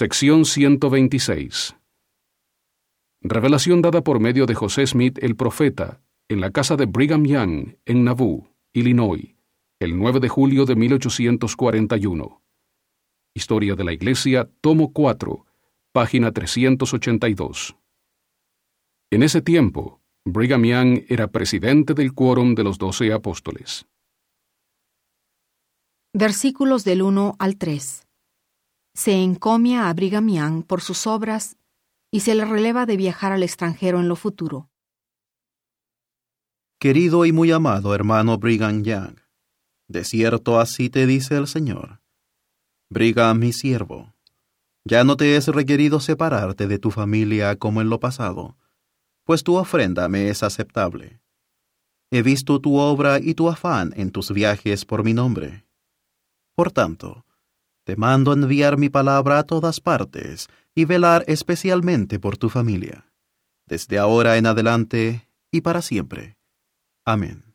Sección 126. Revelación dada por medio de José Smith el profeta en la casa de Brigham Young en Nauvoo, Illinois, el 9 de julio de 1841. Historia de la Iglesia, tomo 4, página 382. En ese tiempo, Brigham Young era presidente del quórum de los doce apóstoles. Versículos del 1 al 3. Se encomia a Brigham Young por sus obras y se le releva de viajar al extranjero en lo futuro. Querido y muy amado hermano Brigham Young, de cierto así te dice el Señor. Brigham, mi siervo, ya no te es requerido separarte de tu familia como en lo pasado, pues tu ofrenda me es aceptable. He visto tu obra y tu afán en tus viajes por mi nombre. Por tanto, te mando enviar mi palabra a todas partes y velar especialmente por tu familia, desde ahora en adelante y para siempre. Amén.